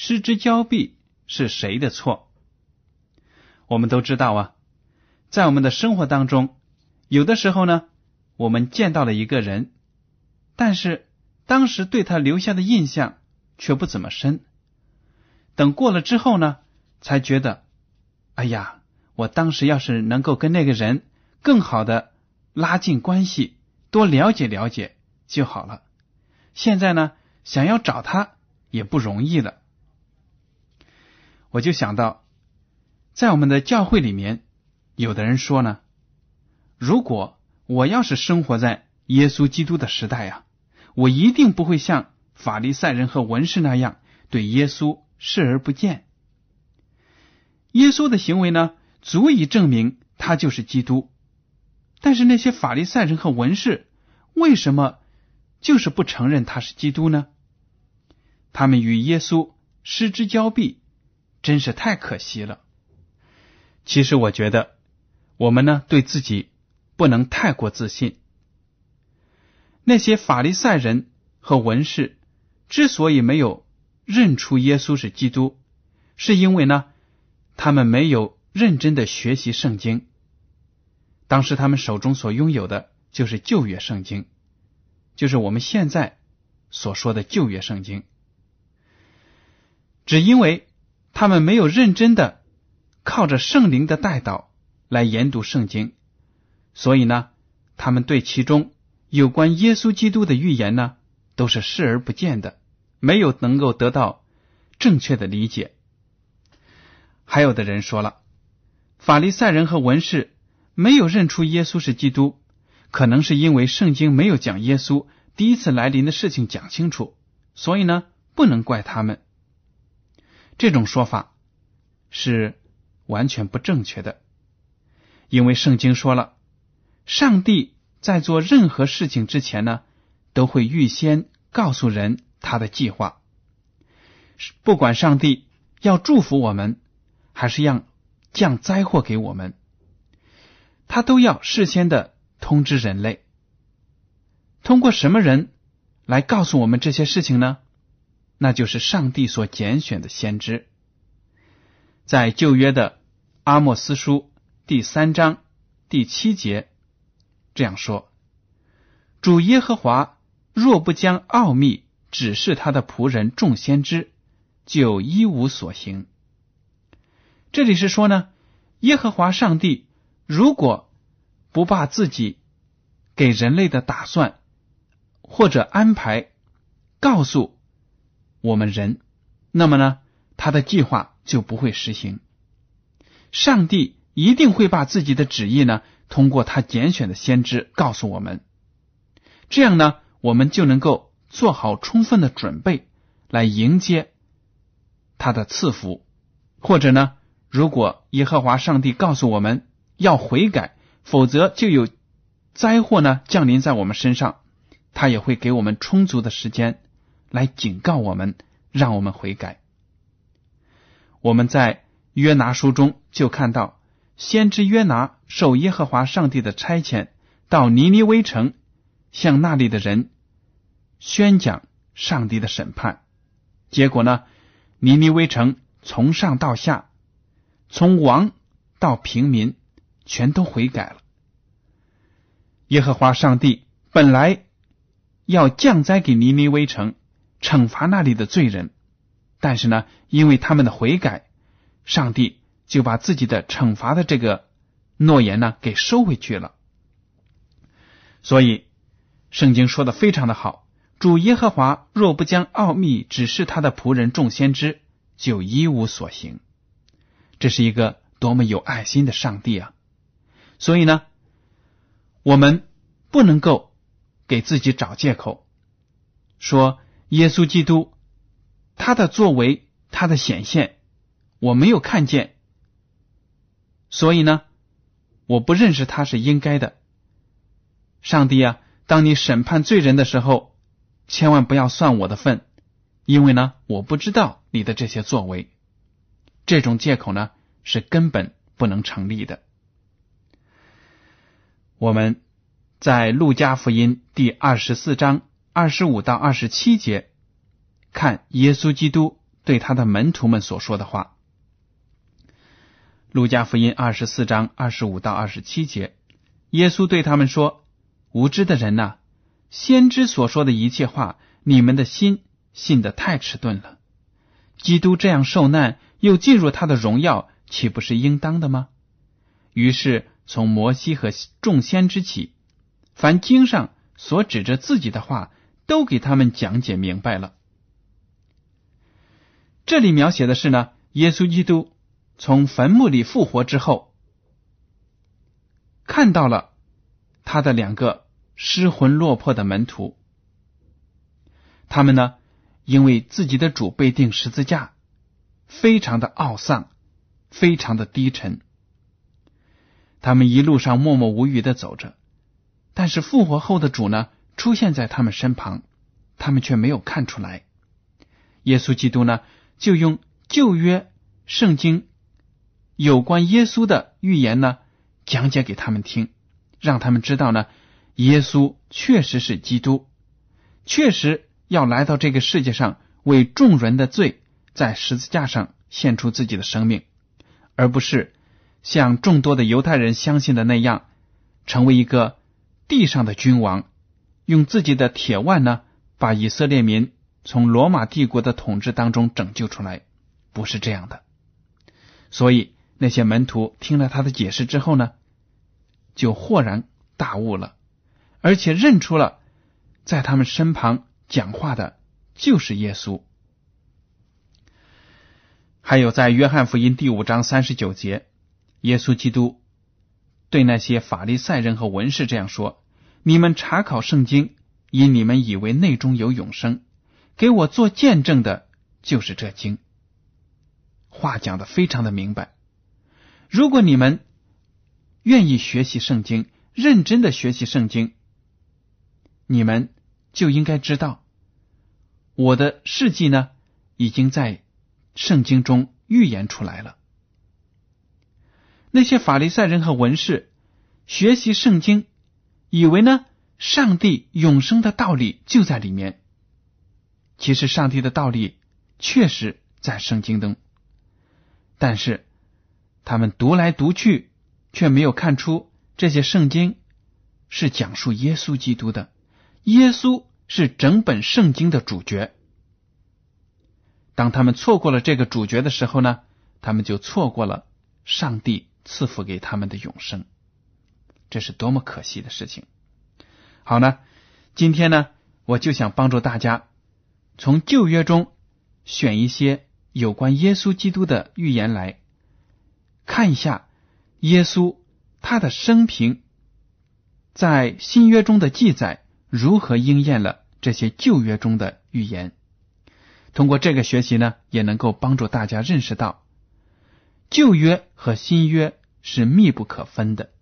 失之交臂是谁的错？我们都知道啊，在我们的生活当中，有的时候呢，我们见到了一个人，但是当时对他留下的印象却不怎么深。等过了之后呢，才觉得，哎呀，我当时要是能够跟那个人更好的拉近关系。多了解了解就好了。现在呢，想要找他也不容易了。我就想到，在我们的教会里面，有的人说呢，如果我要是生活在耶稣基督的时代呀，我一定不会像法利赛人和文士那样对耶稣视而不见。耶稣的行为呢，足以证明他就是基督。但是那些法利赛人和文士为什么就是不承认他是基督呢？他们与耶稣失之交臂，真是太可惜了。其实我觉得，我们呢对自己不能太过自信。那些法利赛人和文士之所以没有认出耶稣是基督，是因为呢他们没有认真的学习圣经。当时他们手中所拥有的就是旧约圣经，就是我们现在所说的旧约圣经。只因为他们没有认真的靠着圣灵的带导来研读圣经，所以呢，他们对其中有关耶稣基督的预言呢，都是视而不见的，没有能够得到正确的理解。还有的人说了，法利赛人和文士。没有认出耶稣是基督，可能是因为圣经没有讲耶稣第一次来临的事情讲清楚，所以呢，不能怪他们。这种说法是完全不正确的，因为圣经说了，上帝在做任何事情之前呢，都会预先告诉人他的计划。不管上帝要祝福我们，还是要降灾祸给我们。他都要事先的通知人类，通过什么人来告诉我们这些事情呢？那就是上帝所拣选的先知。在旧约的阿莫斯书第三章第七节这样说：“主耶和华若不将奥秘指示他的仆人众先知，就一无所行。”这里是说呢，耶和华上帝。如果不把自己给人类的打算或者安排告诉我们人，那么呢，他的计划就不会实行。上帝一定会把自己的旨意呢，通过他拣选的先知告诉我们，这样呢，我们就能够做好充分的准备来迎接他的赐福，或者呢，如果耶和华上帝告诉我们。要悔改，否则就有灾祸呢降临在我们身上。他也会给我们充足的时间来警告我们，让我们悔改。我们在约拿书中就看到，先知约拿受耶和华上帝的差遣，到尼尼微城，向那里的人宣讲上帝的审判。结果呢，尼尼微城从上到下，从王到平民，全都悔改了。耶和华上帝本来要降灾给尼尼微城，惩罚那里的罪人，但是呢，因为他们的悔改，上帝就把自己的惩罚的这个诺言呢给收回去了。所以，圣经说的非常的好：主耶和华若不将奥秘指示他的仆人众先知，就一无所行。这是一个多么有爱心的上帝啊！所以呢。我们不能够给自己找借口，说耶稣基督他的作为、他的显现我没有看见，所以呢，我不认识他是应该的。上帝啊，当你审判罪人的时候，千万不要算我的份，因为呢，我不知道你的这些作为。这种借口呢，是根本不能成立的。我们在路加福音第二十四章二十五到二十七节看耶稣基督对他的门徒们所说的话。路加福音二十四章二十五到二十七节，耶稣对他们说：“无知的人呐，先知所说的一切话，你们的心信得太迟钝了。基督这样受难，又进入他的荣耀，岂不是应当的吗？”于是。从摩西和众先之起，凡经上所指着自己的话，都给他们讲解明白了。这里描写的是呢，耶稣基督从坟墓里复活之后，看到了他的两个失魂落魄的门徒，他们呢，因为自己的主被钉十字架，非常的懊丧，非常的低沉。他们一路上默默无语的走着，但是复活后的主呢，出现在他们身旁，他们却没有看出来。耶稣基督呢，就用旧约圣经有关耶稣的预言呢，讲解给他们听，让他们知道呢，耶稣确实是基督，确实要来到这个世界上为众人的罪在十字架上献出自己的生命，而不是。像众多的犹太人相信的那样，成为一个地上的君王，用自己的铁腕呢，把以色列民从罗马帝国的统治当中拯救出来，不是这样的。所以那些门徒听了他的解释之后呢，就豁然大悟了，而且认出了在他们身旁讲话的就是耶稣。还有在约翰福音第五章三十九节。耶稣基督对那些法利赛人和文士这样说：“你们查考圣经，因你们以为内中有永生，给我做见证的，就是这经。”话讲的非常的明白。如果你们愿意学习圣经，认真的学习圣经，你们就应该知道，我的事迹呢，已经在圣经中预言出来了。那些法利赛人和文士学习圣经，以为呢，上帝永生的道理就在里面。其实，上帝的道理确实在圣经中，但是他们读来读去，却没有看出这些圣经是讲述耶稣基督的。耶稣是整本圣经的主角。当他们错过了这个主角的时候呢，他们就错过了上帝。赐福给他们的永生，这是多么可惜的事情！好呢，今天呢，我就想帮助大家从旧约中选一些有关耶稣基督的预言来看一下耶稣他的生平在新约中的记载如何应验了这些旧约中的预言。通过这个学习呢，也能够帮助大家认识到旧约和新约。是密不可分的。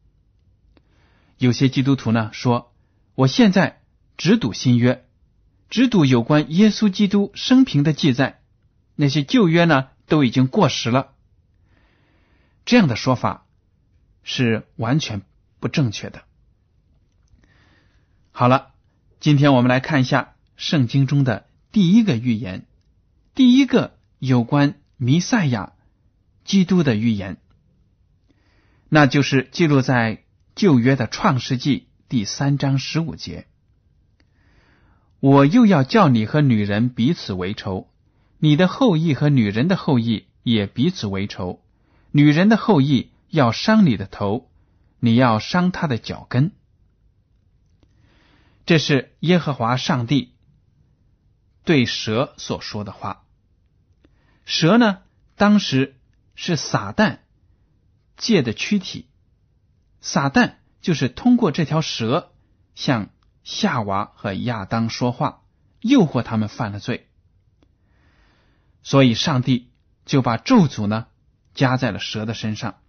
有些基督徒呢说：“我现在只读新约，只读有关耶稣基督生平的记载，那些旧约呢都已经过时了。这样的说法是完全不正确的。好了，今天我们来看一下圣经中的第一个预言，第一个有关弥赛亚基督的预言，那就是记录在旧约的创世纪第三章十五节。我又要叫你和女人彼此为仇，你的后裔和女人的后裔也彼此为仇。女人的后裔要伤你的头，你要伤他的脚跟。这是耶和华上帝对蛇所说的话。蛇呢，当时是撒旦借的躯体，撒旦就是通过这条蛇向夏娃和亚当说话，诱惑他们犯了罪，所以上帝就把咒诅呢。加在了蛇的身上，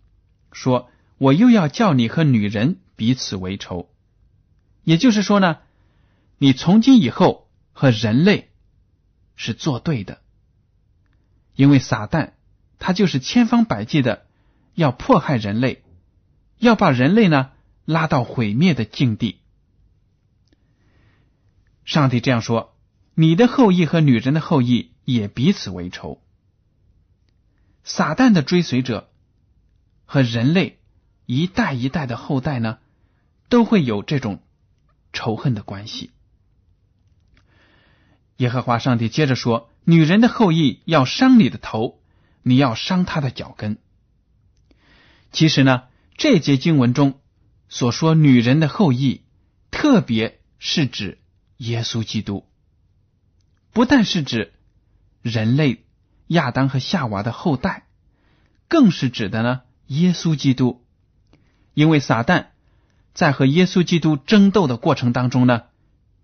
说：“我又要叫你和女人彼此为仇。”也就是说呢，你从今以后和人类是作对的，因为撒旦他就是千方百计的要迫害人类，要把人类呢拉到毁灭的境地。上帝这样说：“你的后裔和女人的后裔也彼此为仇。”撒旦的追随者和人类一代一代的后代呢，都会有这种仇恨的关系。耶和华上帝接着说：“女人的后裔要伤你的头，你要伤他的脚跟。”其实呢，这节经文中所说女人的后裔，特别是指耶稣基督，不但是指人类。亚当和夏娃的后代，更是指的呢耶稣基督，因为撒旦在和耶稣基督争斗的过程当中呢，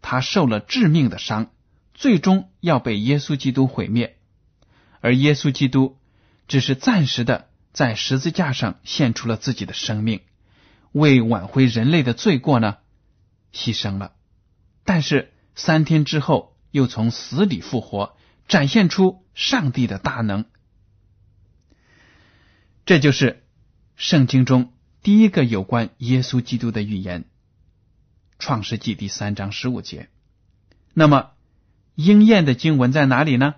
他受了致命的伤，最终要被耶稣基督毁灭，而耶稣基督只是暂时的在十字架上献出了自己的生命，为挽回人类的罪过呢牺牲了，但是三天之后又从死里复活。展现出上帝的大能，这就是圣经中第一个有关耶稣基督的预言，《创世纪》第三章十五节。那么应验的经文在哪里呢？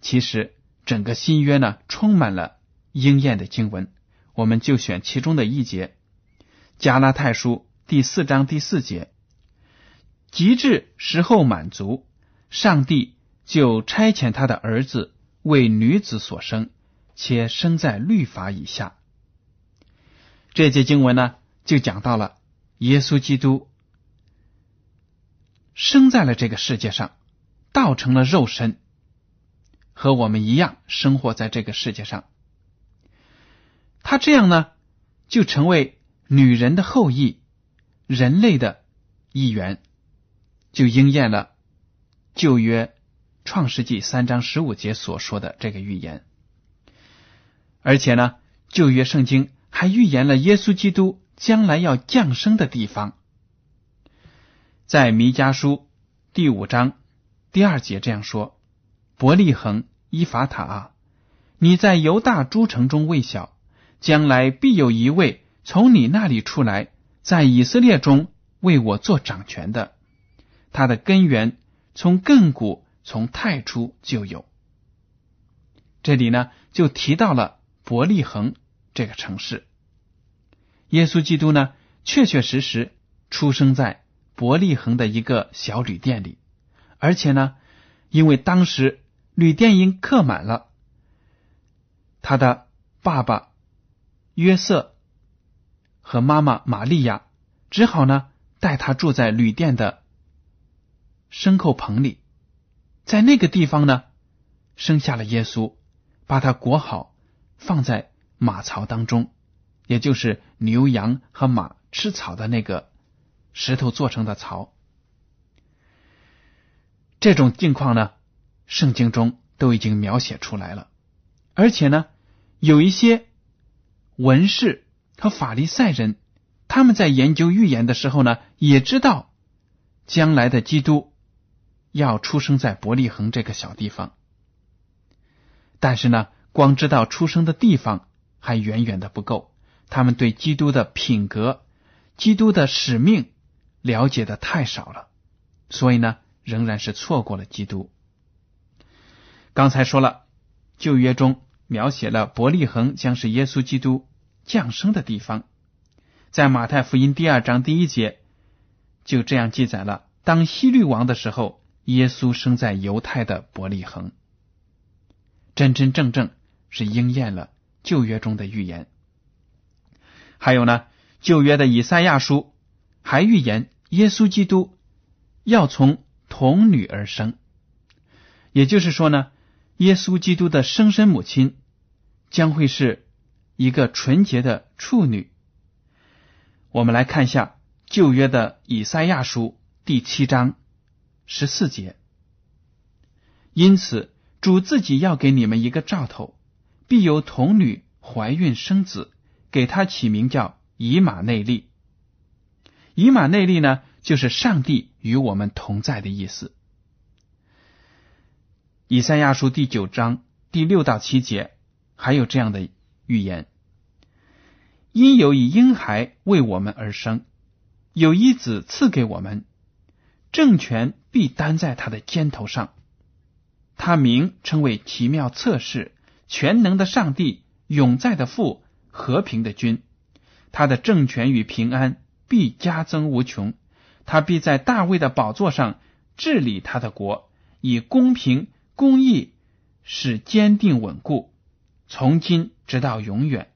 其实整个新约呢，充满了应验的经文，我们就选其中的一节，《加拉太书》第四章第四节：“极致时候满足，上帝。”就差遣他的儿子为女子所生，且生在律法以下。这节经文呢，就讲到了耶稣基督生在了这个世界上，道成了肉身，和我们一样生活在这个世界上。他这样呢，就成为女人的后裔，人类的一员，就应验了旧约。创世纪三章十五节所说的这个预言，而且呢，旧约圣经还预言了耶稣基督将来要降生的地方，在弥迦书第五章第二节这样说：“伯利恒伊法塔啊，你在犹大诸城中未小，将来必有一位从你那里出来，在以色列中为我做掌权的，他的根源从亘古。”从太初就有，这里呢就提到了伯利恒这个城市。耶稣基督呢确确实实出生在伯利恒的一个小旅店里，而且呢，因为当时旅店因客满了，他的爸爸约瑟和妈妈玛利亚只好呢带他住在旅店的牲口棚里。在那个地方呢，生下了耶稣，把他裹好，放在马槽当中，也就是牛羊和马吃草的那个石头做成的槽。这种境况呢，圣经中都已经描写出来了，而且呢，有一些文士和法利赛人，他们在研究预言的时候呢，也知道将来的基督。要出生在伯利恒这个小地方，但是呢，光知道出生的地方还远远的不够，他们对基督的品格、基督的使命了解的太少了，所以呢，仍然是错过了基督。刚才说了，旧约中描写了伯利恒将是耶稣基督降生的地方，在马太福音第二章第一节就这样记载了：当希律王的时候，耶稣生在犹太的伯利恒。真真正正是应验了旧约中的预言。还有呢，旧约的以赛亚书还预言耶稣基督要从童女而生，也就是说呢，耶稣基督的生身母亲将会是一个纯洁的处女。我们来看一下旧约的以赛亚书第七章十四节，因此。主自己要给你们一个兆头，必有童女怀孕生子，给他起名叫以马内利。以马内利呢，就是上帝与我们同在的意思。以赛亚书第九章第六到七节还有这样的预言：因有以婴孩为我们而生，有一子赐给我们，政权必担在他的肩头上。他名称为奇妙测试，全能的上帝，永在的父，和平的君。他的政权与平安必加增无穷。他必在大卫的宝座上治理他的国，以公平公义是坚定稳固，从今直到永远。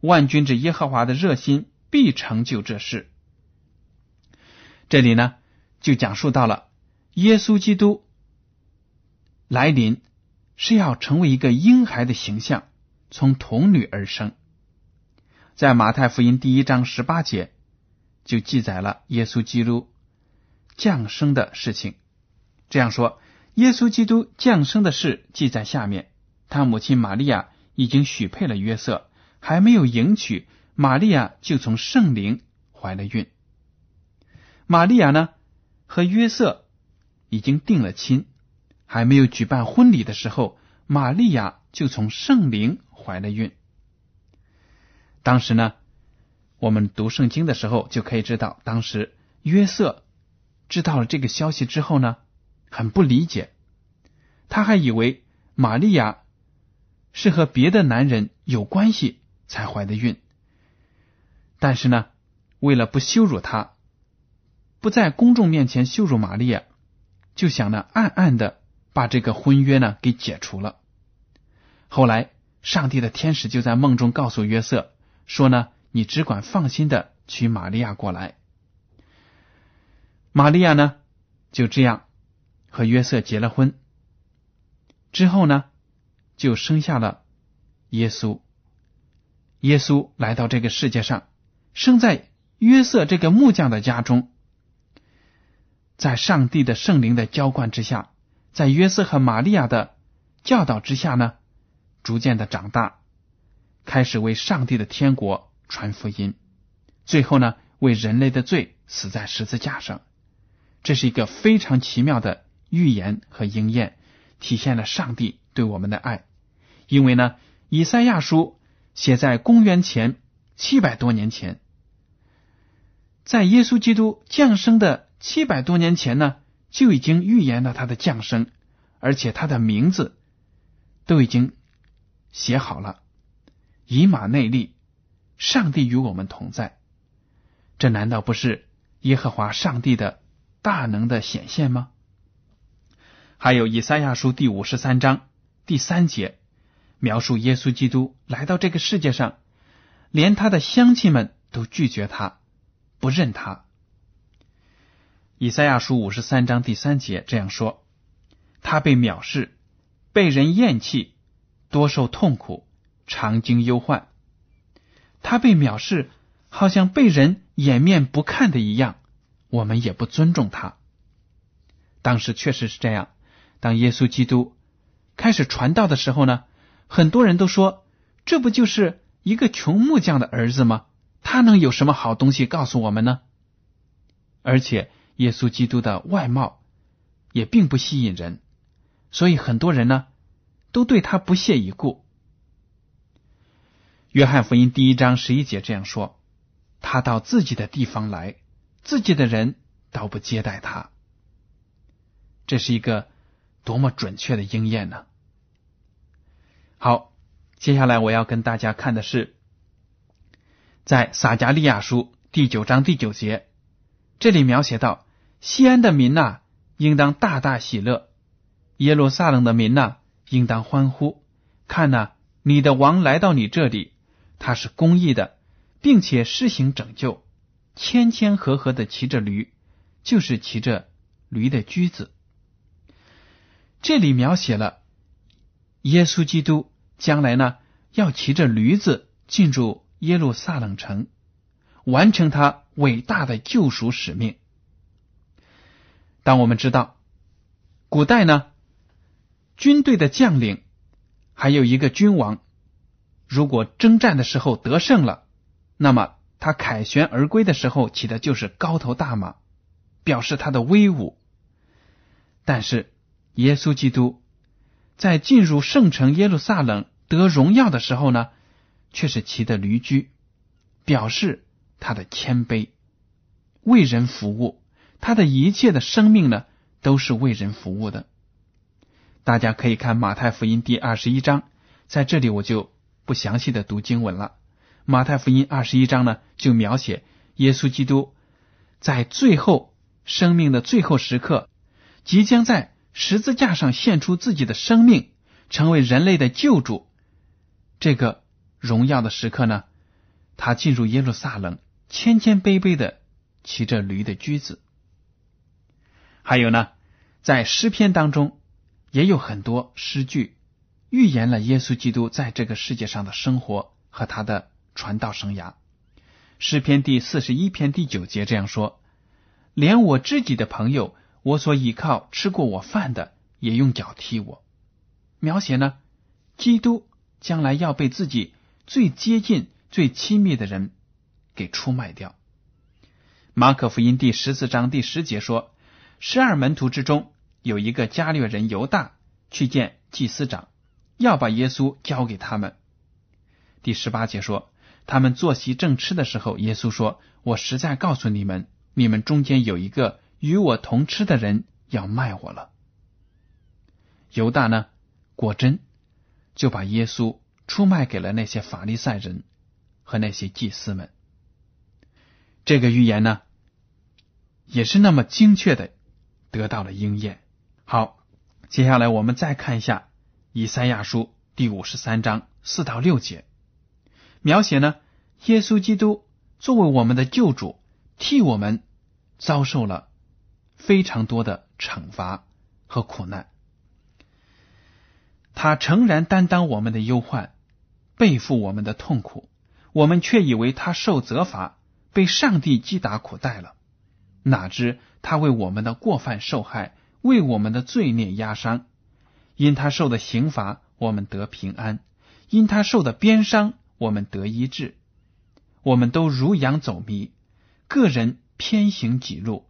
万军之耶和华的热心必成就这事。这里呢，就讲述到了耶稣基督。来临是要成为一个婴孩的形象，从童女而生。在马太福音第一章十八节就记载了耶稣基督降生的事情。这样说，耶稣基督降生的事记在下面。他母亲玛利亚已经许配了约瑟，还没有迎娶，玛利亚就从圣灵怀了孕。玛利亚呢，和约瑟已经定了亲。还没有举办婚礼的时候，玛利亚就从圣灵怀了孕。当时呢，我们读圣经的时候就可以知道，当时约瑟知道了这个消息之后呢，很不理解，他还以为玛利亚是和别的男人有关系才怀的孕。但是呢，为了不羞辱他，不在公众面前羞辱玛利亚，就想呢暗暗的。把这个婚约呢给解除了。后来，上帝的天使就在梦中告诉约瑟说呢：“你只管放心的娶玛利亚过来。”玛利亚呢就这样和约瑟结了婚。之后呢，就生下了耶稣。耶稣来到这个世界上，生在约瑟这个木匠的家中，在上帝的圣灵的浇灌之下。在约瑟和玛利亚的教导之下呢，逐渐的长大，开始为上帝的天国传福音，最后呢，为人类的罪死在十字架上。这是一个非常奇妙的预言和应验，体现了上帝对我们的爱。因为呢，以赛亚书写在公元前七百多年前，在耶稣基督降生的七百多年前呢。就已经预言了他的降生，而且他的名字都已经写好了。以马内利，上帝与我们同在，这难道不是耶和华上帝的大能的显现吗？还有以赛亚书第五十三章第三节，描述耶稣基督来到这个世界上，连他的乡亲们都拒绝他，不认他。以赛亚书五十三章第三节这样说：“他被藐视，被人厌弃，多受痛苦，常经忧患。他被藐视，好像被人掩面不看的一样，我们也不尊重他。当时确实是这样。当耶稣基督开始传道的时候呢，很多人都说：这不就是一个穷木匠的儿子吗？他能有什么好东西告诉我们呢？而且。”耶稣基督的外貌也并不吸引人，所以很多人呢都对他不屑一顾，约翰福音第一章十一节这样说：“他到自己的地方来，自己的人倒不接待他。”这是一个多么准确的应验呢？好，接下来我要跟大家看的是，在撒加利亚书第九章第九节，这里描写到西安的民呐，应当大大喜乐；耶路撒冷的民呐，应当欢呼。看呐，你的王来到你这里。他是公义的，并且施行拯救，谦谦和和的骑着驴，就是骑着驴的驹子。这里描写了耶稣基督将来呢，要骑着驴子进入耶路撒冷城，完成他伟大的救赎使命。当我们知道，古代呢，军队的将领还有一个君王。如果征战的时候得胜了，那么他凯旋而归的时候骑的就是高头大马，表示他的威武。但是耶稣基督在进入圣城耶路撒冷得荣耀的时候呢，却是骑的驴驹，表示他的谦卑，为人服务。他的一切的生命呢，都是为人服务的。大家可以看马太福音第二十一章，在这里我就。不详细的读经文了。马太福音二十一章呢，就描写耶稣基督在最后生命的最后时刻，即将在十字架上献出自己的生命，成为人类的救主。这个荣耀的时刻呢，他进入耶路撒冷，谦谦卑卑的骑着驴的驹子。还有呢，在诗篇当中也有很多诗句。预言了耶稣基督在这个世界上的生活和他的传道生涯。诗篇第四十一篇第九节这样说：“连我自己的朋友，我所依靠吃过我饭的，也用脚踢我。”描写呢，基督将来要被自己最接近、最亲密的人给出卖掉。马可福音第十四章第十节说：“十二门徒之中有一个加略人犹大去见祭司长。”要把耶稣交给他们。第十八节说，他们坐席正吃的时候，耶稣说：“我实在告诉你们，你们中间有一个与我同吃的人要卖我了。”犹大呢，果真就把耶稣出卖给了那些法利赛人和那些祭司们。这个预言呢，也是那么精确的得到了应验。好，接下来我们再看一下。以赛亚书第五十三章四到六节，描写呢，耶稣基督作为我们的救主，替我们遭受了非常多的惩罚和苦难。他诚然担当我们的忧患，背负我们的痛苦，我们却以为他受责罚，被上帝击打苦待了。哪知他为我们的过犯受害，为我们的罪孽压伤。因他受的刑罚，我们得平安；因他受的鞭伤，我们得医治。我们都如羊走迷，个人偏行己路。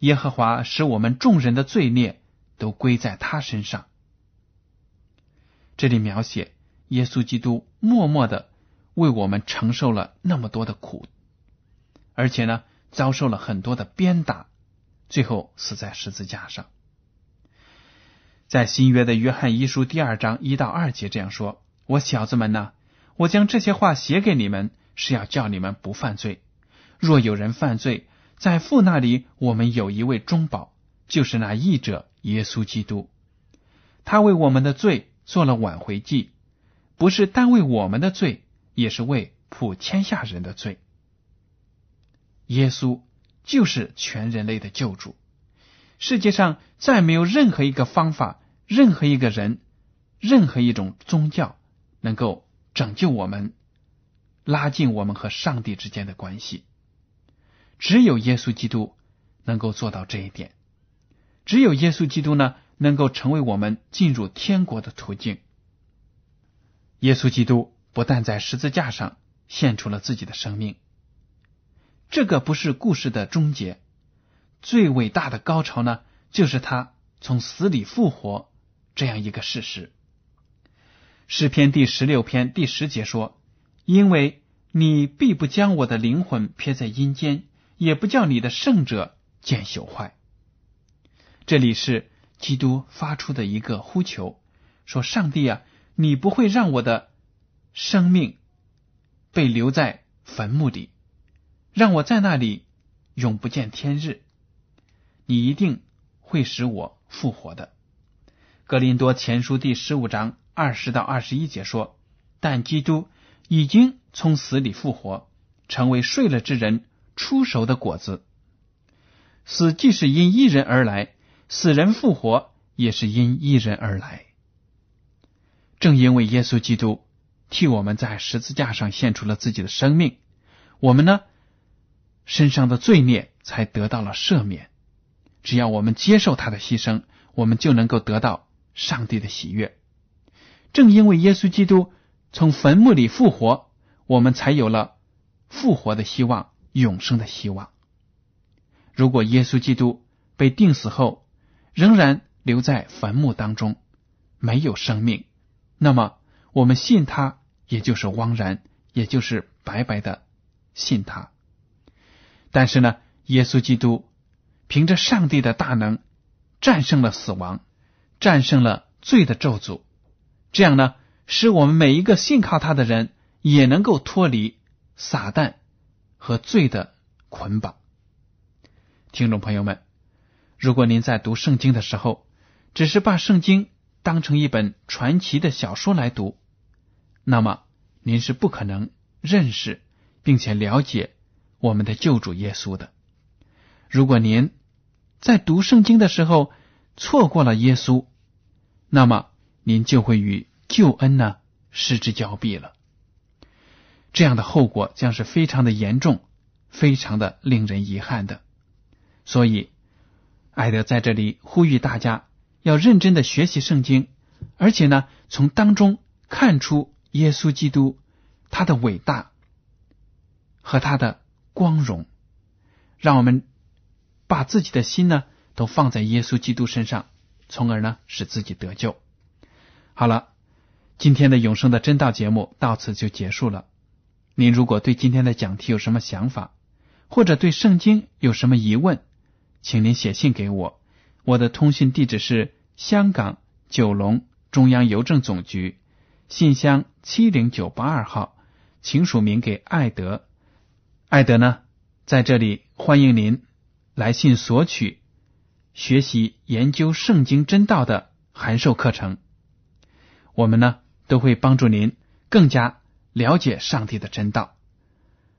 耶和华使我们众人的罪孽都归在他身上。这里描写耶稣基督默默的为我们承受了那么多的苦，而且呢，遭受了很多的鞭打，最后死在十字架上。在新约的约翰一书第二章一到二节这样说：“我小子们呐，我将这些话写给你们，是要叫你们不犯罪。若有人犯罪，在父那里，我们有一位中保，就是那义者耶稣基督。他为我们的罪做了挽回祭，不是单为我们的罪，也是为普天下人的罪。耶稣就是全人类的救主。”世界上再没有任何一个方法、任何一个人、任何一种宗教能够拯救我们、拉近我们和上帝之间的关系。只有耶稣基督能够做到这一点。只有耶稣基督呢，能够成为我们进入天国的途径。耶稣基督不但在十字架上献出了自己的生命，这个不是故事的终结。最伟大的高潮呢，就是他从死里复活这样一个事实。诗篇第十六篇第十节说：“因为你必不将我的灵魂撇在阴间，也不叫你的圣者见朽坏。这里是基督发出的一个呼求，说：“上帝啊，你不会让我的生命被留在坟墓里，让我在那里永不见天日。你一定会使我复活的。”格林多前书第十五章二十到二十一节说：“但基督已经从死里复活，成为睡了之人出熟的果子。死既是因一人而来，死人复活也是因一人而来。正因为耶稣基督替我们在十字架上献出了自己的生命，我们呢身上的罪孽才得到了赦免。只要我们接受他的牺牲，我们就能够得到。”上帝的喜悦，正因为耶稣基督从坟墓里复活，我们才有了复活的希望、永生的希望。如果耶稣基督被钉死后仍然留在坟墓当中，没有生命，那么我们信他也就是枉然，也就是白白的信他。但是呢，耶稣基督凭着上帝的大能战胜了死亡。战胜了罪的咒诅，这样呢，使我们每一个信靠他的人也能够脱离撒旦和罪的捆绑。听众朋友们，如果您在读圣经的时候，只是把圣经当成一本传奇的小说来读，那么您是不可能认识并且了解我们的救主耶稣的。如果您在读圣经的时候，错过了耶稣，那么您就会与救恩呢失之交臂了。这样的后果将是非常的严重，非常的令人遗憾的。所以，艾德在这里呼吁大家要认真的学习圣经，而且呢，从当中看出耶稣基督他的伟大和他的光荣，让我们把自己的心呢。都放在耶稣基督身上，从而呢使自己得救。好了，今天的永生的真道节目到此就结束了。您如果对今天的讲题有什么想法，或者对圣经有什么疑问，请您写信给我。我的通讯地址是香港九龙中央邮政总局信箱七零九八二号，请署名给艾德。艾德呢在这里欢迎您来信索取。学习研究圣经真道的函授课程，我们呢都会帮助您更加了解上帝的真道。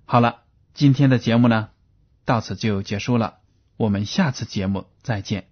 好了，今天的节目呢到此就结束了，我们下次节目再见。